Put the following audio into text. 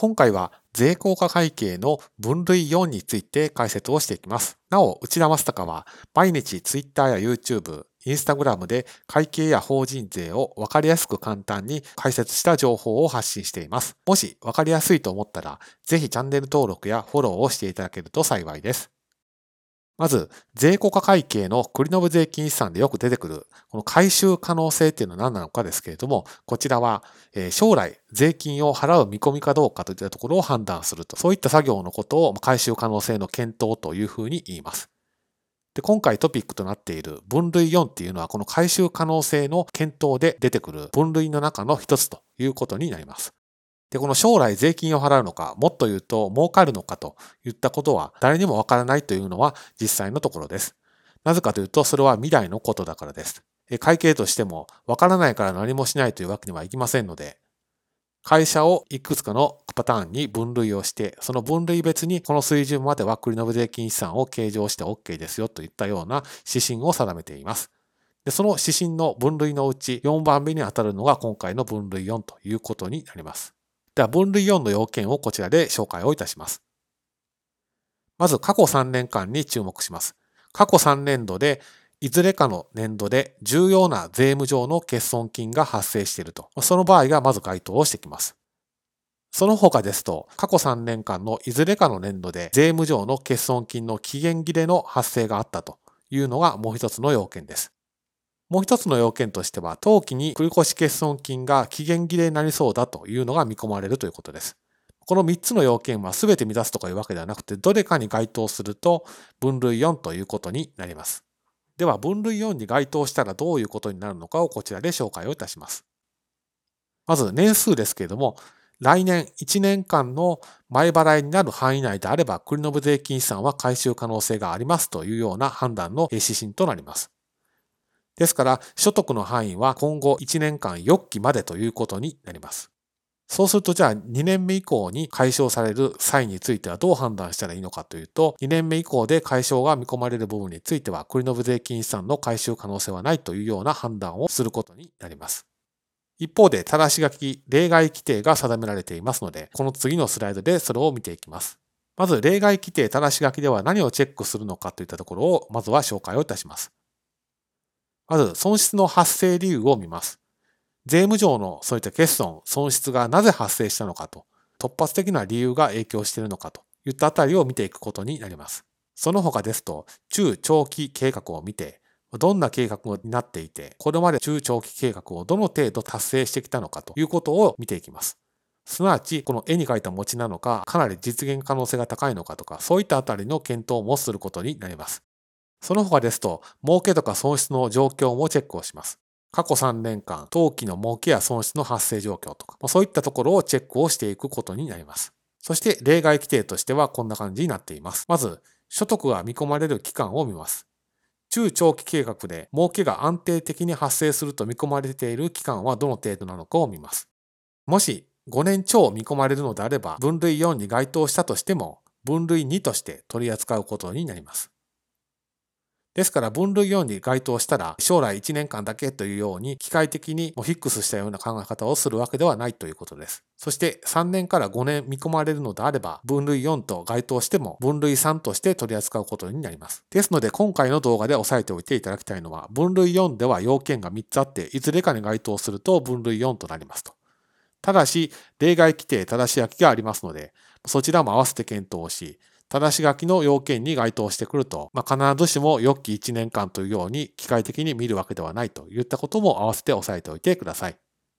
今回は税効果会計の分類4について解説をしていきます。なお、内田正孝は毎日 Twitter や YouTube、Instagram で会計や法人税を分かりやすく簡単に解説した情報を発信しています。もし分かりやすいと思ったら、ぜひチャンネル登録やフォローをしていただけると幸いです。まず、税効果会計の繰延税金資産でよく出てくる、この回収可能性っていうのは何なのかですけれども、こちらは、将来税金を払う見込みかどうかといったところを判断すると、そういった作業のことを回収可能性の検討というふうに言います。で今回トピックとなっている分類4っていうのはこの回収可能性の検討で出てくる分類の中の一つということになります。で、この将来税金を払うのか、もっと言うと儲かるのかといったことは誰にもわからないというのは実際のところです。なぜかというと、それは未来のことだからです。会計としても、わからないから何もしないというわけにはいきませんので、会社をいくつかのパターンに分類をして、その分類別にこの水準までは繰延税金資産を計上して OK ですよといったような指針を定めています。でその指針の分類のうち4番目に当たるのが今回の分類4ということになります。では分類4の要件をこちらで紹介をいたします。まず過去3年間に注目します。過去3年度でいずれかの年度で重要な税務上の欠損金が発生していると。その場合がまず該当をしてきます。その他ですと、過去3年間のいずれかの年度で税務上の欠損金の期限切れの発生があったというのがもう一つの要件です。もう一つの要件としては、当期に繰越欠損金が期限切れになりそうだというのが見込まれるということです。この3つの要件は全て満たすとかいうわけではなくて、どれかに該当すると分類4ということになります。では、分類4に該当したらどういうことになるのかをこちらで紹介をいたします。まず、年数ですけれども、来年1年間の前払いになる範囲内であれば、繰延税金資産は回収可能性がありますというような判断の指針となります。ですから、所得の範囲は今後1年間4期までということになります。そうすると、じゃあ2年目以降に解消される際についてはどう判断したらいいのかというと、2年目以降で解消が見込まれる部分については、繰延税金資産の回収可能性はないというような判断をすることになります。一方で、正し書き、例外規定が定められていますので、この次のスライドでそれを見ていきます。まず、例外規定、正し書きでは何をチェックするのかといったところを、まずは紹介をいたします。まず、損失の発生理由を見ます。税務上のそういった欠損、損失がなぜ発生したのかと、突発的な理由が影響しているのかといったあたりを見ていくことになります。その他ですと、中長期計画を見て、どんな計画になっていて、これまで中長期計画をどの程度達成してきたのかということを見ていきます。すなわち、この絵に描いた餅なのか、かなり実現可能性が高いのかとか、そういったあたりの検討もすることになります。その他ですと、儲けとか損失の状況もチェックをします。過去3年間、当期の儲けや損失の発生状況とか、そういったところをチェックをしていくことになります。そして、例外規定としてはこんな感じになっています。まず、所得が見込まれる期間を見ます。中長期計画で儲けが安定的に発生すると見込まれている期間はどの程度なのかを見ます。もし5年超見込まれるのであれば分類4に該当したとしても分類2として取り扱うことになります。ですから分類4に該当したら将来1年間だけというように機械的にフィックスしたような考え方をするわけではないということです。そして3年から5年見込まれるのであれば分類4と該当しても分類3として取り扱うことになります。ですので今回の動画で押さえておいていただきたいのは分類4では要件が3つあっていずれかに該当すると分類4となりますと。ただし例外規定正し書きがありますのでそちらも合わせて検討し正し書きの要件に該当してくると、まあ、必ずしも良き1年間というように機械的に見るわけではないといったことも合わせて押さえておいてください。